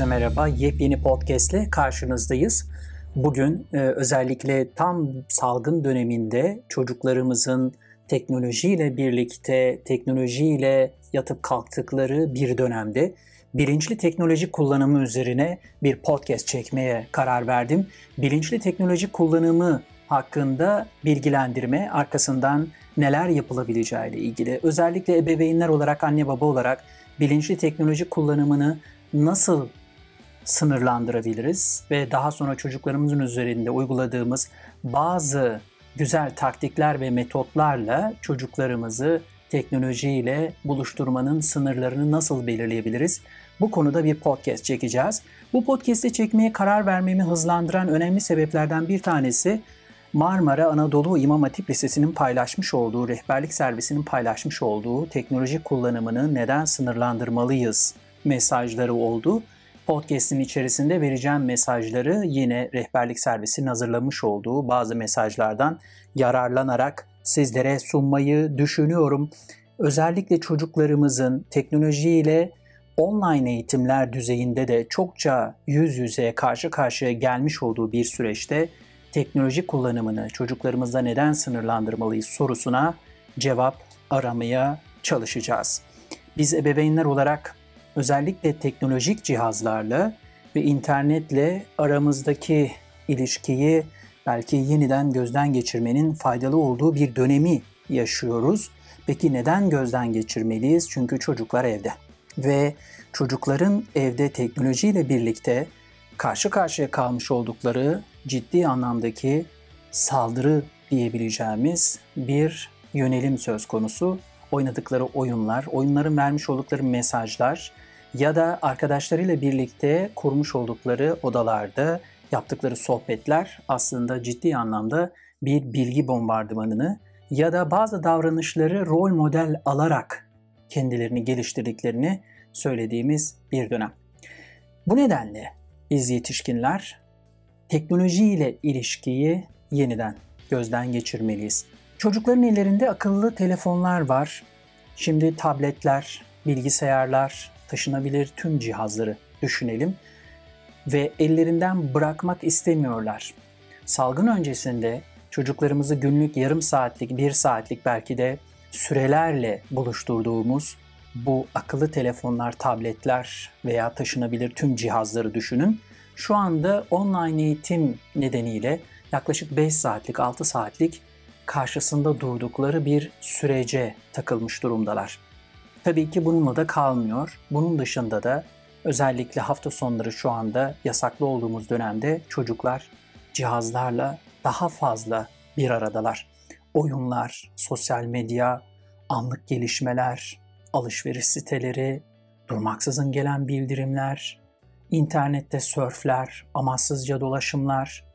Herkese merhaba. Yepyeni podcast ile karşınızdayız. Bugün e, özellikle tam salgın döneminde çocuklarımızın teknolojiyle birlikte, teknolojiyle yatıp kalktıkları bir dönemde bilinçli teknoloji kullanımı üzerine bir podcast çekmeye karar verdim. Bilinçli teknoloji kullanımı hakkında bilgilendirme, arkasından neler yapılabileceği ile ilgili özellikle ebeveynler olarak, anne baba olarak bilinçli teknoloji kullanımını nasıl sınırlandırabiliriz ve daha sonra çocuklarımızın üzerinde uyguladığımız bazı güzel taktikler ve metotlarla çocuklarımızı teknolojiyle buluşturmanın sınırlarını nasıl belirleyebiliriz? Bu konuda bir podcast çekeceğiz. Bu podcast'i çekmeye karar vermemi hızlandıran önemli sebeplerden bir tanesi Marmara Anadolu İmam Hatip Lisesi'nin paylaşmış olduğu, rehberlik servisinin paylaşmış olduğu teknoloji kullanımını neden sınırlandırmalıyız mesajları oldu. Podcast'in içerisinde vereceğim mesajları yine rehberlik servisinin hazırlamış olduğu bazı mesajlardan yararlanarak sizlere sunmayı düşünüyorum. Özellikle çocuklarımızın teknolojiyle online eğitimler düzeyinde de çokça yüz yüze karşı karşıya gelmiş olduğu bir süreçte teknoloji kullanımını çocuklarımızda neden sınırlandırmalıyız sorusuna cevap aramaya çalışacağız. Biz ebeveynler olarak özellikle teknolojik cihazlarla ve internetle aramızdaki ilişkiyi belki yeniden gözden geçirmenin faydalı olduğu bir dönemi yaşıyoruz. Peki neden gözden geçirmeliyiz? Çünkü çocuklar evde. Ve çocukların evde teknolojiyle birlikte karşı karşıya kalmış oldukları ciddi anlamdaki saldırı diyebileceğimiz bir yönelim söz konusu. Oynadıkları oyunlar, oyunların vermiş oldukları mesajlar ya da arkadaşlarıyla birlikte kurmuş oldukları odalarda yaptıkları sohbetler aslında ciddi anlamda bir bilgi bombardımanını ya da bazı davranışları rol model alarak kendilerini geliştirdiklerini söylediğimiz bir dönem. Bu nedenle biz yetişkinler teknolojiyle ilişkiyi yeniden gözden geçirmeliyiz. Çocukların ellerinde akıllı telefonlar var. Şimdi tabletler, bilgisayarlar, taşınabilir tüm cihazları düşünelim ve ellerinden bırakmak istemiyorlar. Salgın öncesinde çocuklarımızı günlük yarım saatlik, bir saatlik belki de sürelerle buluşturduğumuz bu akıllı telefonlar, tabletler veya taşınabilir tüm cihazları düşünün. Şu anda online eğitim nedeniyle yaklaşık 5 saatlik, 6 saatlik karşısında durdukları bir sürece takılmış durumdalar. Tabii ki bununla da kalmıyor. Bunun dışında da özellikle hafta sonları şu anda yasaklı olduğumuz dönemde çocuklar cihazlarla daha fazla bir aradalar. Oyunlar, sosyal medya, anlık gelişmeler, alışveriş siteleri, durmaksızın gelen bildirimler, internette sörfler, amaçsızca dolaşımlar.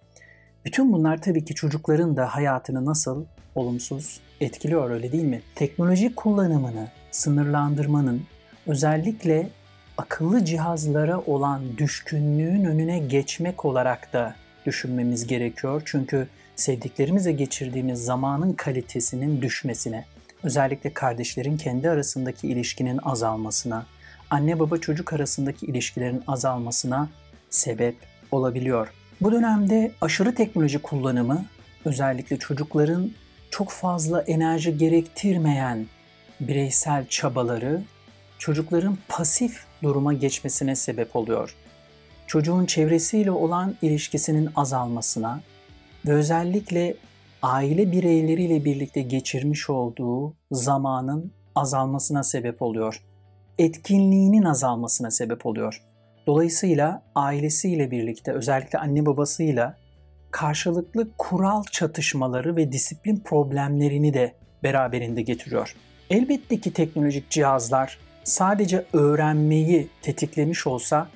Bütün bunlar tabii ki çocukların da hayatını nasıl olumsuz etkiliyor öyle değil mi? Teknoloji kullanımını sınırlandırmanın özellikle akıllı cihazlara olan düşkünlüğün önüne geçmek olarak da düşünmemiz gerekiyor. Çünkü sevdiklerimizle geçirdiğimiz zamanın kalitesinin düşmesine, özellikle kardeşlerin kendi arasındaki ilişkinin azalmasına, anne baba çocuk arasındaki ilişkilerin azalmasına sebep olabiliyor. Bu dönemde aşırı teknoloji kullanımı özellikle çocukların çok fazla enerji gerektirmeyen bireysel çabaları çocukların pasif duruma geçmesine sebep oluyor. Çocuğun çevresiyle olan ilişkisinin azalmasına ve özellikle aile bireyleriyle birlikte geçirmiş olduğu zamanın azalmasına sebep oluyor. Etkinliğinin azalmasına sebep oluyor. Dolayısıyla ailesiyle birlikte özellikle anne babasıyla karşılıklı kural çatışmaları ve disiplin problemlerini de beraberinde getiriyor. Elbette ki teknolojik cihazlar sadece öğrenmeyi tetiklemiş olsa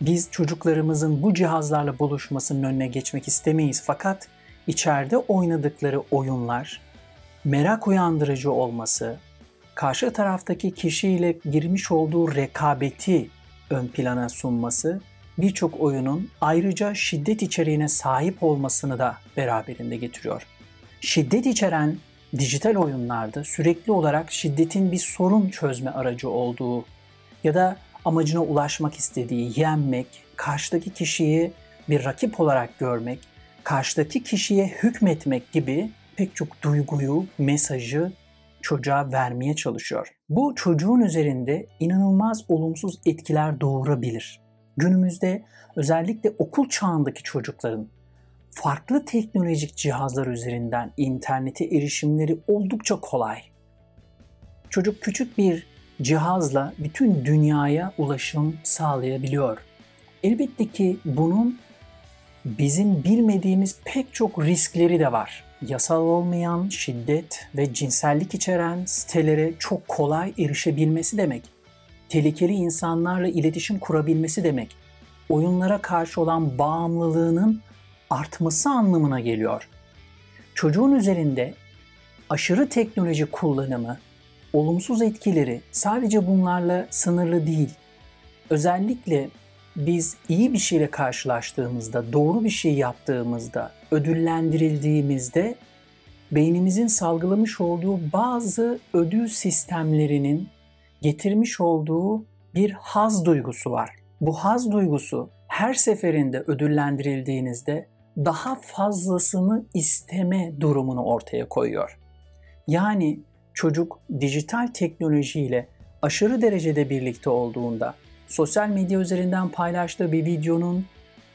biz çocuklarımızın bu cihazlarla buluşmasının önüne geçmek istemeyiz. Fakat içeride oynadıkları oyunlar merak uyandırıcı olması, karşı taraftaki kişiyle girmiş olduğu rekabeti ön plana sunması birçok oyunun ayrıca şiddet içeriğine sahip olmasını da beraberinde getiriyor. Şiddet içeren dijital oyunlarda sürekli olarak şiddetin bir sorun çözme aracı olduğu ya da amacına ulaşmak istediği, yenmek, karşıdaki kişiyi bir rakip olarak görmek, karşıdaki kişiye hükmetmek gibi pek çok duyguyu, mesajı çocuğa vermeye çalışıyor. Bu çocuğun üzerinde inanılmaz olumsuz etkiler doğurabilir. Günümüzde özellikle okul çağındaki çocukların farklı teknolojik cihazlar üzerinden internete erişimleri oldukça kolay. Çocuk küçük bir cihazla bütün dünyaya ulaşım sağlayabiliyor. Elbette ki bunun bizim bilmediğimiz pek çok riskleri de var. Yasal olmayan şiddet ve cinsellik içeren sitelere çok kolay erişebilmesi demek. Tehlikeli insanlarla iletişim kurabilmesi demek. Oyunlara karşı olan bağımlılığının artması anlamına geliyor. Çocuğun üzerinde aşırı teknoloji kullanımı, olumsuz etkileri sadece bunlarla sınırlı değil. Özellikle biz iyi bir şeyle karşılaştığımızda, doğru bir şey yaptığımızda, ödüllendirildiğimizde beynimizin salgılamış olduğu bazı ödül sistemlerinin getirmiş olduğu bir haz duygusu var. Bu haz duygusu her seferinde ödüllendirildiğinizde daha fazlasını isteme durumunu ortaya koyuyor. Yani çocuk dijital teknolojiyle aşırı derecede birlikte olduğunda sosyal medya üzerinden paylaştığı bir videonun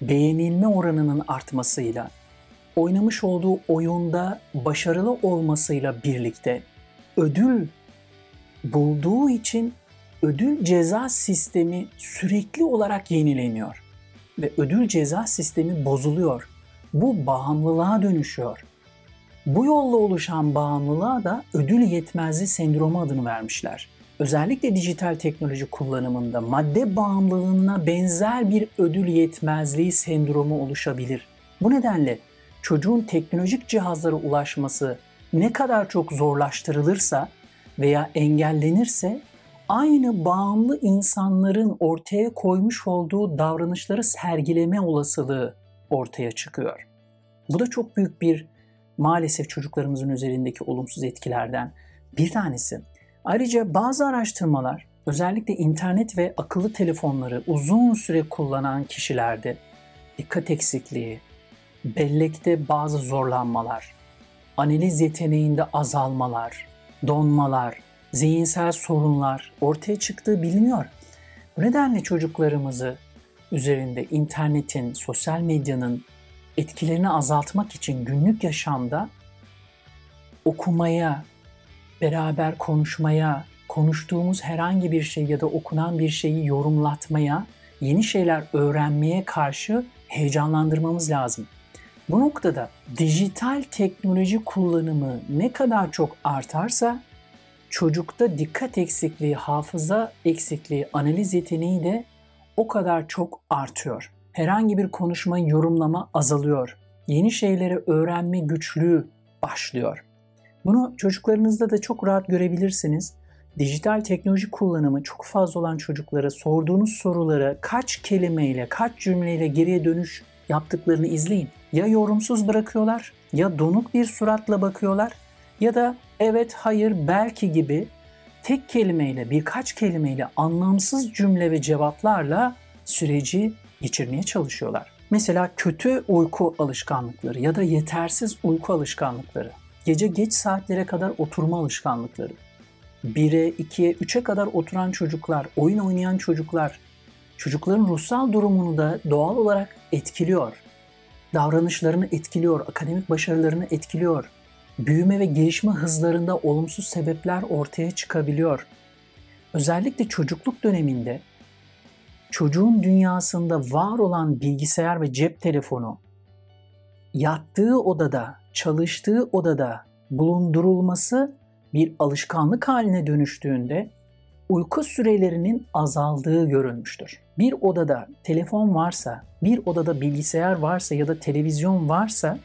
beğenilme oranının artmasıyla, oynamış olduğu oyunda başarılı olmasıyla birlikte ödül bulduğu için ödül ceza sistemi sürekli olarak yenileniyor ve ödül ceza sistemi bozuluyor. Bu bağımlılığa dönüşüyor. Bu yolla oluşan bağımlılığa da ödül yetmezliği sendromu adını vermişler. Özellikle dijital teknoloji kullanımında madde bağımlılığına benzer bir ödül yetmezliği sendromu oluşabilir. Bu nedenle çocuğun teknolojik cihazlara ulaşması ne kadar çok zorlaştırılırsa veya engellenirse aynı bağımlı insanların ortaya koymuş olduğu davranışları sergileme olasılığı ortaya çıkıyor. Bu da çok büyük bir maalesef çocuklarımızın üzerindeki olumsuz etkilerden bir tanesi. Ayrıca bazı araştırmalar özellikle internet ve akıllı telefonları uzun süre kullanan kişilerde dikkat eksikliği, bellekte bazı zorlanmalar, analiz yeteneğinde azalmalar, donmalar, zihinsel sorunlar ortaya çıktığı biliniyor. Bu nedenle çocuklarımızı üzerinde internetin, sosyal medyanın etkilerini azaltmak için günlük yaşamda okumaya, beraber konuşmaya, konuştuğumuz herhangi bir şey ya da okunan bir şeyi yorumlatmaya, yeni şeyler öğrenmeye karşı heyecanlandırmamız lazım. Bu noktada dijital teknoloji kullanımı ne kadar çok artarsa çocukta dikkat eksikliği, hafıza eksikliği, analiz yeteneği de o kadar çok artıyor. Herhangi bir konuşma, yorumlama azalıyor. Yeni şeyleri öğrenme güçlüğü başlıyor. Bunu çocuklarınızda da çok rahat görebilirsiniz. Dijital teknoloji kullanımı çok fazla olan çocuklara sorduğunuz sorulara kaç kelimeyle, kaç cümleyle geriye dönüş yaptıklarını izleyin. Ya yorumsuz bırakıyorlar, ya donuk bir suratla bakıyorlar ya da evet, hayır, belki gibi tek kelimeyle, birkaç kelimeyle anlamsız cümle ve cevaplarla süreci geçirmeye çalışıyorlar. Mesela kötü uyku alışkanlıkları ya da yetersiz uyku alışkanlıkları, gece geç saatlere kadar oturma alışkanlıkları, 1'e, 2'ye, 3'e kadar oturan çocuklar, oyun oynayan çocuklar, çocukların ruhsal durumunu da doğal olarak etkiliyor. Davranışlarını etkiliyor, akademik başarılarını etkiliyor. Büyüme ve gelişme hızlarında olumsuz sebepler ortaya çıkabiliyor. Özellikle çocukluk döneminde çocuğun dünyasında var olan bilgisayar ve cep telefonu yattığı odada, çalıştığı odada bulundurulması bir alışkanlık haline dönüştüğünde uyku sürelerinin azaldığı görülmüştür. Bir odada telefon varsa, bir odada bilgisayar varsa ya da televizyon varsa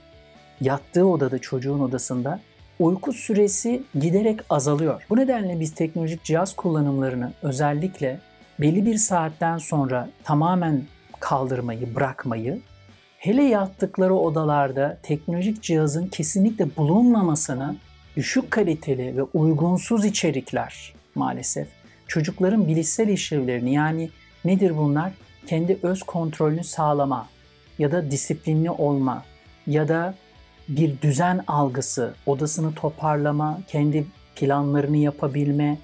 yattığı odada çocuğun odasında uyku süresi giderek azalıyor. Bu nedenle biz teknolojik cihaz kullanımlarını özellikle belli bir saatten sonra tamamen kaldırmayı, bırakmayı, hele yattıkları odalarda teknolojik cihazın kesinlikle bulunmamasını düşük kaliteli ve uygunsuz içerikler maalesef çocukların bilişsel işlevlerini yani Nedir bunlar? Kendi öz kontrolünü sağlama ya da disiplinli olma ya da bir düzen algısı, odasını toparlama, kendi planlarını yapabilme,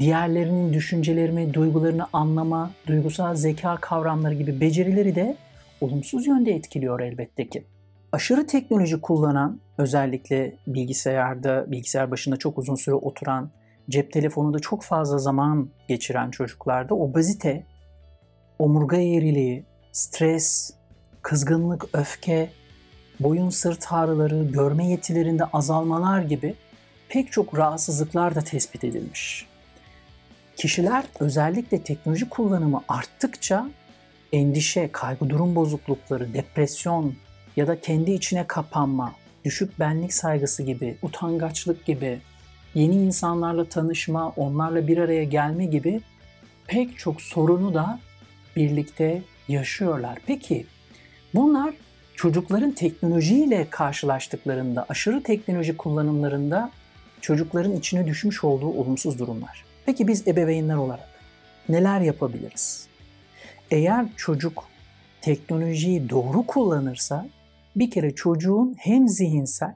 diğerlerinin düşüncelerini, duygularını anlama, duygusal zeka kavramları gibi becerileri de olumsuz yönde etkiliyor elbette ki. Aşırı teknoloji kullanan, özellikle bilgisayarda, bilgisayar başında çok uzun süre oturan, cep telefonunda çok fazla zaman geçiren çocuklarda obezite, omurga eğriliği, stres, kızgınlık, öfke, boyun sırt ağrıları, görme yetilerinde azalmalar gibi pek çok rahatsızlıklar da tespit edilmiş. Kişiler özellikle teknoloji kullanımı arttıkça endişe, kaygı durum bozuklukları, depresyon ya da kendi içine kapanma, düşük benlik saygısı gibi, utangaçlık gibi, yeni insanlarla tanışma, onlarla bir araya gelme gibi pek çok sorunu da birlikte yaşıyorlar. Peki bunlar çocukların teknolojiyle karşılaştıklarında, aşırı teknoloji kullanımlarında çocukların içine düşmüş olduğu olumsuz durumlar. Peki biz ebeveynler olarak neler yapabiliriz? Eğer çocuk teknolojiyi doğru kullanırsa bir kere çocuğun hem zihinsel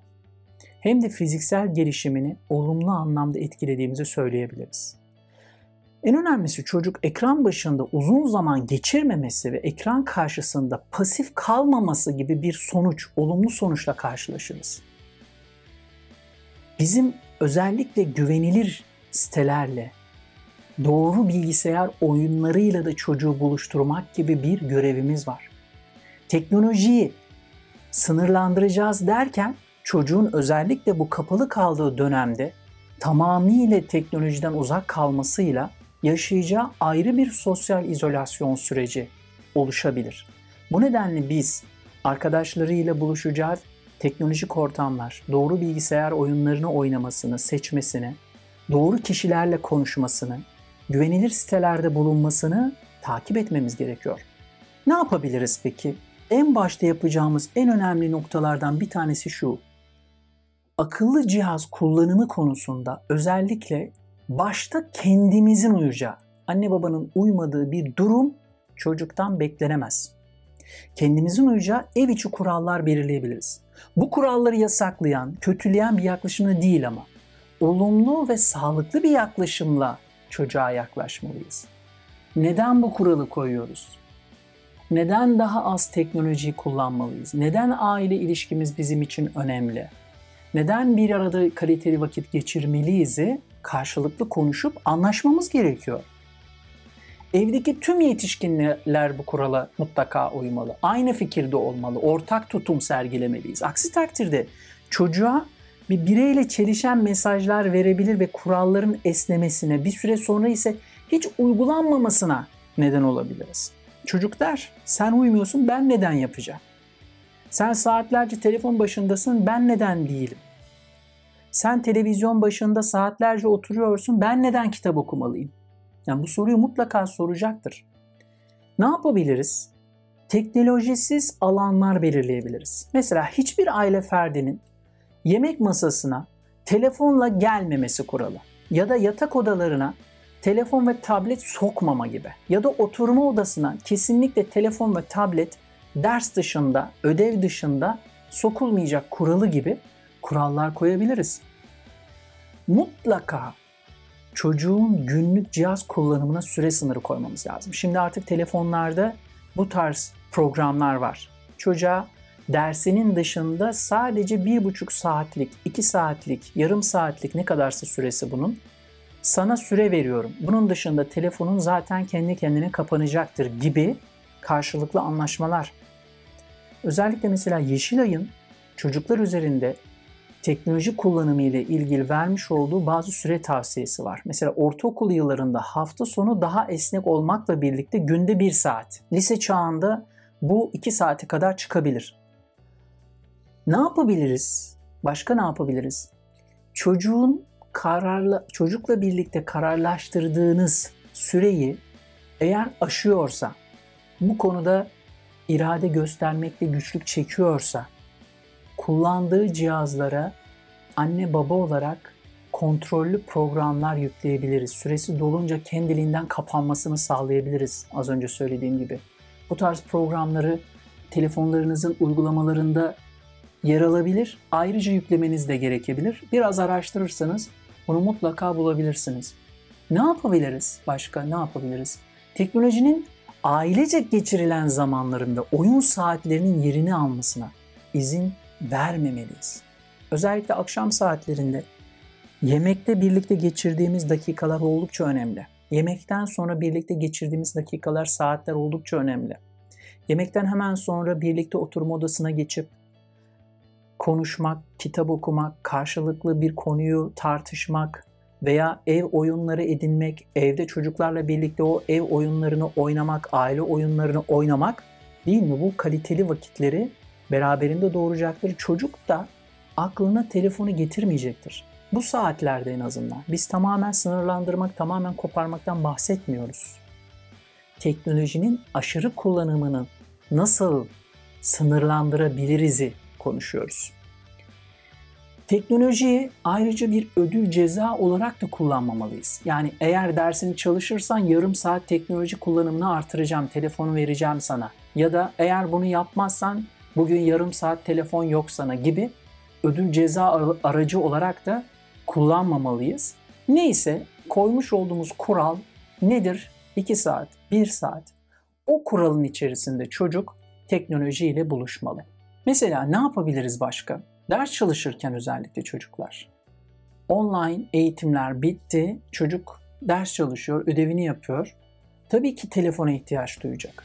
hem de fiziksel gelişimini olumlu anlamda etkilediğimizi söyleyebiliriz. En önemlisi çocuk ekran başında uzun zaman geçirmemesi ve ekran karşısında pasif kalmaması gibi bir sonuç, olumlu sonuçla karşılaşırız. Bizim özellikle güvenilir sitelerle, doğru bilgisayar oyunlarıyla da çocuğu buluşturmak gibi bir görevimiz var. Teknolojiyi sınırlandıracağız derken çocuğun özellikle bu kapalı kaldığı dönemde tamamıyla teknolojiden uzak kalmasıyla yaşayacağı ayrı bir sosyal izolasyon süreci oluşabilir. Bu nedenle biz arkadaşlarıyla buluşacağı teknolojik ortamlar, doğru bilgisayar oyunlarını oynamasını, seçmesini, doğru kişilerle konuşmasını, güvenilir sitelerde bulunmasını takip etmemiz gerekiyor. Ne yapabiliriz peki? En başta yapacağımız en önemli noktalardan bir tanesi şu. Akıllı cihaz kullanımı konusunda özellikle başta kendimizin uyacağı, anne babanın uymadığı bir durum çocuktan beklenemez. Kendimizin uyacağı ev içi kurallar belirleyebiliriz. Bu kuralları yasaklayan, kötüleyen bir yaklaşımla değil ama olumlu ve sağlıklı bir yaklaşımla çocuğa yaklaşmalıyız. Neden bu kuralı koyuyoruz? Neden daha az teknolojiyi kullanmalıyız? Neden aile ilişkimiz bizim için önemli? Neden bir arada kaliteli vakit geçirmeliyiz'i karşılıklı konuşup anlaşmamız gerekiyor. Evdeki tüm yetişkinler bu kurala mutlaka uymalı. Aynı fikirde olmalı. Ortak tutum sergilemeliyiz. Aksi takdirde çocuğa bir bireyle çelişen mesajlar verebilir ve kuralların esnemesine, bir süre sonra ise hiç uygulanmamasına neden olabiliriz. Çocuk der, sen uymuyorsun ben neden yapacağım? Sen saatlerce telefon başındasın ben neden değilim? Sen televizyon başında saatlerce oturuyorsun ben neden kitap okumalıyım? Yani bu soruyu mutlaka soracaktır. Ne yapabiliriz? Teknolojisiz alanlar belirleyebiliriz. Mesela hiçbir aile ferdinin yemek masasına telefonla gelmemesi kuralı ya da yatak odalarına telefon ve tablet sokmama gibi ya da oturma odasına kesinlikle telefon ve tablet ders dışında, ödev dışında sokulmayacak kuralı gibi kurallar koyabiliriz. Mutlaka çocuğun günlük cihaz kullanımına süre sınırı koymamız lazım. Şimdi artık telefonlarda bu tarz programlar var. Çocuğa dersinin dışında sadece bir buçuk saatlik, iki saatlik, yarım saatlik ne kadarsa süresi bunun sana süre veriyorum. Bunun dışında telefonun zaten kendi kendine kapanacaktır gibi karşılıklı anlaşmalar. Özellikle mesela Yeşilay'ın çocuklar üzerinde teknoloji kullanımı ile ilgili vermiş olduğu bazı süre tavsiyesi var. Mesela ortaokul yıllarında hafta sonu daha esnek olmakla birlikte günde bir saat. Lise çağında bu iki saate kadar çıkabilir. Ne yapabiliriz? Başka ne yapabiliriz? Çocuğun kararla çocukla birlikte kararlaştırdığınız süreyi eğer aşıyorsa, bu konuda irade göstermekte güçlük çekiyorsa kullandığı cihazlara anne baba olarak kontrollü programlar yükleyebiliriz. Süresi dolunca kendiliğinden kapanmasını sağlayabiliriz az önce söylediğim gibi. Bu tarz programları telefonlarınızın uygulamalarında yer alabilir. Ayrıca yüklemeniz de gerekebilir. Biraz araştırırsanız bunu mutlaka bulabilirsiniz. Ne yapabiliriz başka? Ne yapabiliriz? Teknolojinin ailece geçirilen zamanlarında oyun saatlerinin yerini almasına izin vermemeliyiz. Özellikle akşam saatlerinde yemekte birlikte geçirdiğimiz dakikalar oldukça önemli. Yemekten sonra birlikte geçirdiğimiz dakikalar, saatler oldukça önemli. Yemekten hemen sonra birlikte oturma odasına geçip konuşmak, kitap okumak, karşılıklı bir konuyu tartışmak veya ev oyunları edinmek, evde çocuklarla birlikte o ev oyunlarını oynamak, aile oyunlarını oynamak değil mi? Bu kaliteli vakitleri beraberinde doğuracaktır. Çocuk da aklına telefonu getirmeyecektir. Bu saatlerde en azından. Biz tamamen sınırlandırmak, tamamen koparmaktan bahsetmiyoruz. Teknolojinin aşırı kullanımını nasıl sınırlandırabiliriz'i konuşuyoruz. Teknolojiyi ayrıca bir ödül ceza olarak da kullanmamalıyız. Yani eğer dersini çalışırsan yarım saat teknoloji kullanımını artıracağım, telefonu vereceğim sana. Ya da eğer bunu yapmazsan bugün yarım saat telefon yok sana gibi ödül ceza aracı olarak da kullanmamalıyız. Neyse koymuş olduğumuz kural nedir? 2 saat, 1 saat. O kuralın içerisinde çocuk teknolojiyle buluşmalı. Mesela ne yapabiliriz başka? Ders çalışırken özellikle çocuklar. Online eğitimler bitti. Çocuk ders çalışıyor, ödevini yapıyor. Tabii ki telefona ihtiyaç duyacak.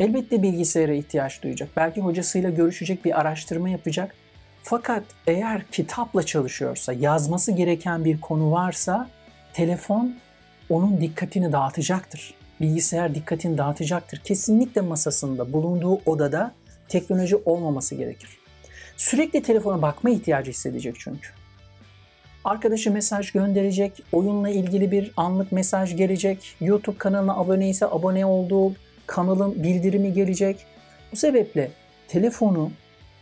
Elbette bilgisayara ihtiyaç duyacak. Belki hocasıyla görüşecek, bir araştırma yapacak. Fakat eğer kitapla çalışıyorsa, yazması gereken bir konu varsa telefon onun dikkatini dağıtacaktır. Bilgisayar dikkatini dağıtacaktır. Kesinlikle masasında, bulunduğu odada teknoloji olmaması gerekir. Sürekli telefona bakma ihtiyacı hissedecek çünkü. Arkadaşı mesaj gönderecek, oyunla ilgili bir anlık mesaj gelecek, YouTube kanalına abone ise abone olduğu kanalın bildirimi gelecek. Bu sebeple telefonu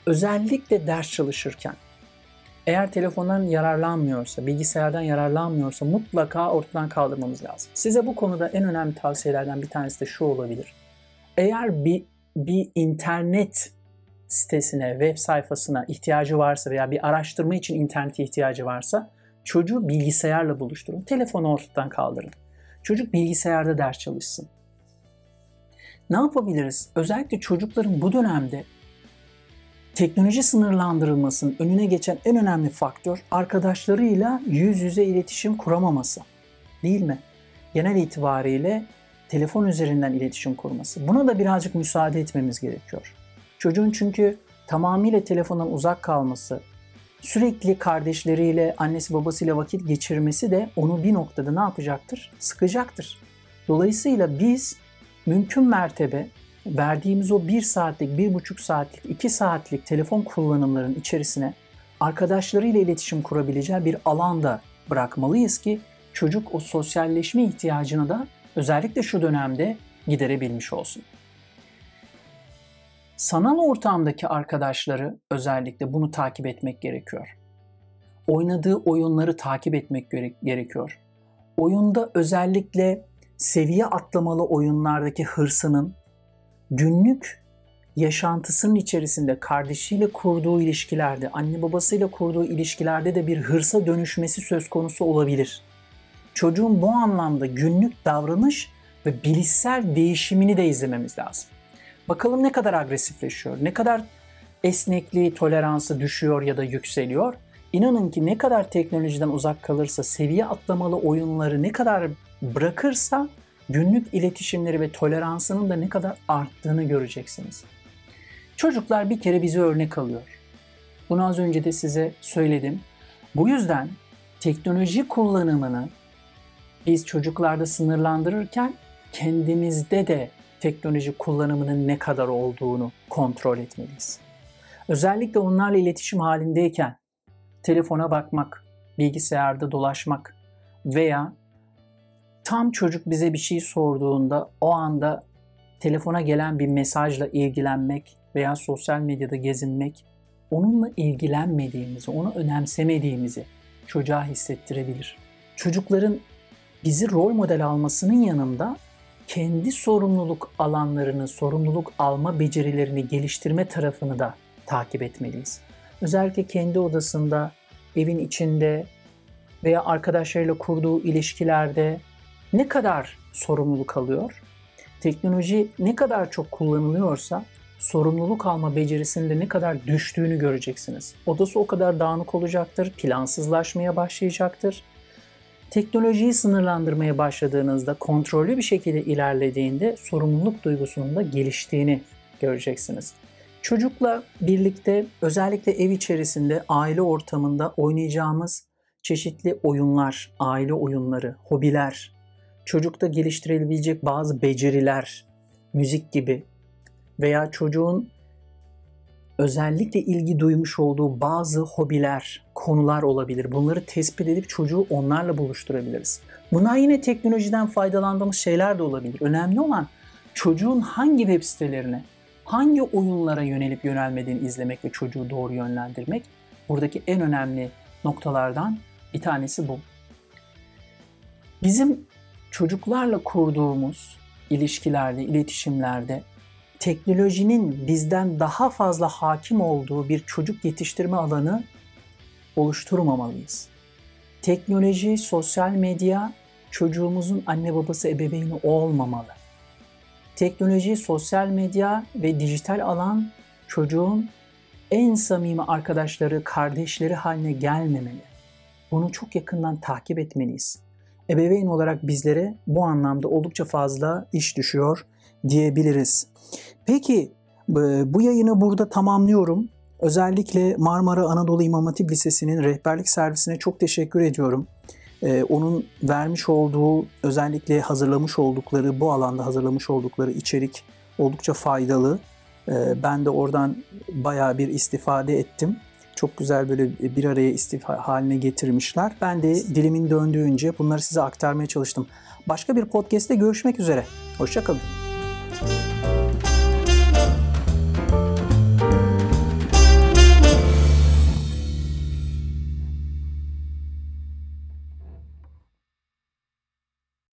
özellikle ders çalışırken eğer telefondan yararlanmıyorsa, bilgisayardan yararlanmıyorsa mutlaka ortadan kaldırmamız lazım. Size bu konuda en önemli tavsiyelerden bir tanesi de şu olabilir. Eğer bir bir internet sitesine, web sayfasına ihtiyacı varsa veya bir araştırma için internete ihtiyacı varsa çocuğu bilgisayarla buluşturun. Telefonu ortadan kaldırın. Çocuk bilgisayarda ders çalışsın. Ne yapabiliriz? Özellikle çocukların bu dönemde teknoloji sınırlandırılmasının önüne geçen en önemli faktör arkadaşlarıyla yüz yüze iletişim kuramaması. Değil mi? Genel itibariyle telefon üzerinden iletişim kurması. Buna da birazcık müsaade etmemiz gerekiyor. Çocuğun çünkü tamamıyla telefondan uzak kalması, sürekli kardeşleriyle, annesi babasıyla vakit geçirmesi de onu bir noktada ne yapacaktır? Sıkacaktır. Dolayısıyla biz mümkün mertebe verdiğimiz o bir saatlik, bir buçuk saatlik, iki saatlik telefon kullanımların içerisine arkadaşlarıyla iletişim kurabileceği bir alanda bırakmalıyız ki çocuk o sosyalleşme ihtiyacını da özellikle şu dönemde giderebilmiş olsun. Sanal ortamdaki arkadaşları özellikle bunu takip etmek gerekiyor. Oynadığı oyunları takip etmek gerekiyor. Oyunda özellikle seviye atlamalı oyunlardaki hırsının günlük yaşantısının içerisinde kardeşiyle kurduğu ilişkilerde, anne babasıyla kurduğu ilişkilerde de bir hırsa dönüşmesi söz konusu olabilir. Çocuğun bu anlamda günlük davranış ve bilişsel değişimini de izlememiz lazım. Bakalım ne kadar agresifleşiyor, ne kadar esnekliği, toleransı düşüyor ya da yükseliyor. İnanın ki ne kadar teknolojiden uzak kalırsa, seviye atlamalı oyunları ne kadar bırakırsa günlük iletişimleri ve toleransının da ne kadar arttığını göreceksiniz. Çocuklar bir kere bizi örnek alıyor. Bunu az önce de size söyledim. Bu yüzden teknoloji kullanımını biz çocuklarda sınırlandırırken kendimizde de teknoloji kullanımının ne kadar olduğunu kontrol etmeliyiz. Özellikle onlarla iletişim halindeyken telefona bakmak, bilgisayarda dolaşmak veya tam çocuk bize bir şey sorduğunda o anda telefona gelen bir mesajla ilgilenmek veya sosyal medyada gezinmek onunla ilgilenmediğimizi, onu önemsemediğimizi, çocuğa hissettirebilir. Çocukların bizi rol model almasının yanında kendi sorumluluk alanlarını, sorumluluk alma becerilerini geliştirme tarafını da takip etmeliyiz. Özellikle kendi odasında, evin içinde veya arkadaşlarıyla kurduğu ilişkilerde ne kadar sorumluluk alıyor? Teknoloji ne kadar çok kullanılıyorsa sorumluluk alma becerisinde ne kadar düştüğünü göreceksiniz. Odası o kadar dağınık olacaktır, plansızlaşmaya başlayacaktır. Teknolojiyi sınırlandırmaya başladığınızda, kontrollü bir şekilde ilerlediğinde sorumluluk duygusunun da geliştiğini göreceksiniz. Çocukla birlikte özellikle ev içerisinde, aile ortamında oynayacağımız çeşitli oyunlar, aile oyunları, hobiler, çocukta geliştirilebilecek bazı beceriler, müzik gibi veya çocuğun özellikle ilgi duymuş olduğu bazı hobiler, konular olabilir. Bunları tespit edip çocuğu onlarla buluşturabiliriz. Bunlar yine teknolojiden faydalandığımız şeyler de olabilir. Önemli olan çocuğun hangi web sitelerine, hangi oyunlara yönelip yönelmediğini izlemek ve çocuğu doğru yönlendirmek. Buradaki en önemli noktalardan bir tanesi bu. Bizim çocuklarla kurduğumuz ilişkilerde, iletişimlerde teknolojinin bizden daha fazla hakim olduğu bir çocuk yetiştirme alanı oluşturmamalıyız. Teknoloji, sosyal medya çocuğumuzun anne babası ebeveyni olmamalı. Teknoloji, sosyal medya ve dijital alan çocuğun en samimi arkadaşları, kardeşleri haline gelmemeli. Bunu çok yakından takip etmeliyiz. Ebeveyn olarak bizlere bu anlamda oldukça fazla iş düşüyor diyebiliriz. Peki bu yayını burada tamamlıyorum. Özellikle Marmara Anadolu İmam Hatip Lisesi'nin rehberlik servisine çok teşekkür ediyorum. Ee, onun vermiş olduğu, özellikle hazırlamış oldukları, bu alanda hazırlamış oldukları içerik oldukça faydalı. Ee, ben de oradan bayağı bir istifade ettim. Çok güzel böyle bir araya istifa haline getirmişler. Ben de dilimin döndüğünce bunları size aktarmaya çalıştım. Başka bir podcast'te görüşmek üzere. Hoşçakalın.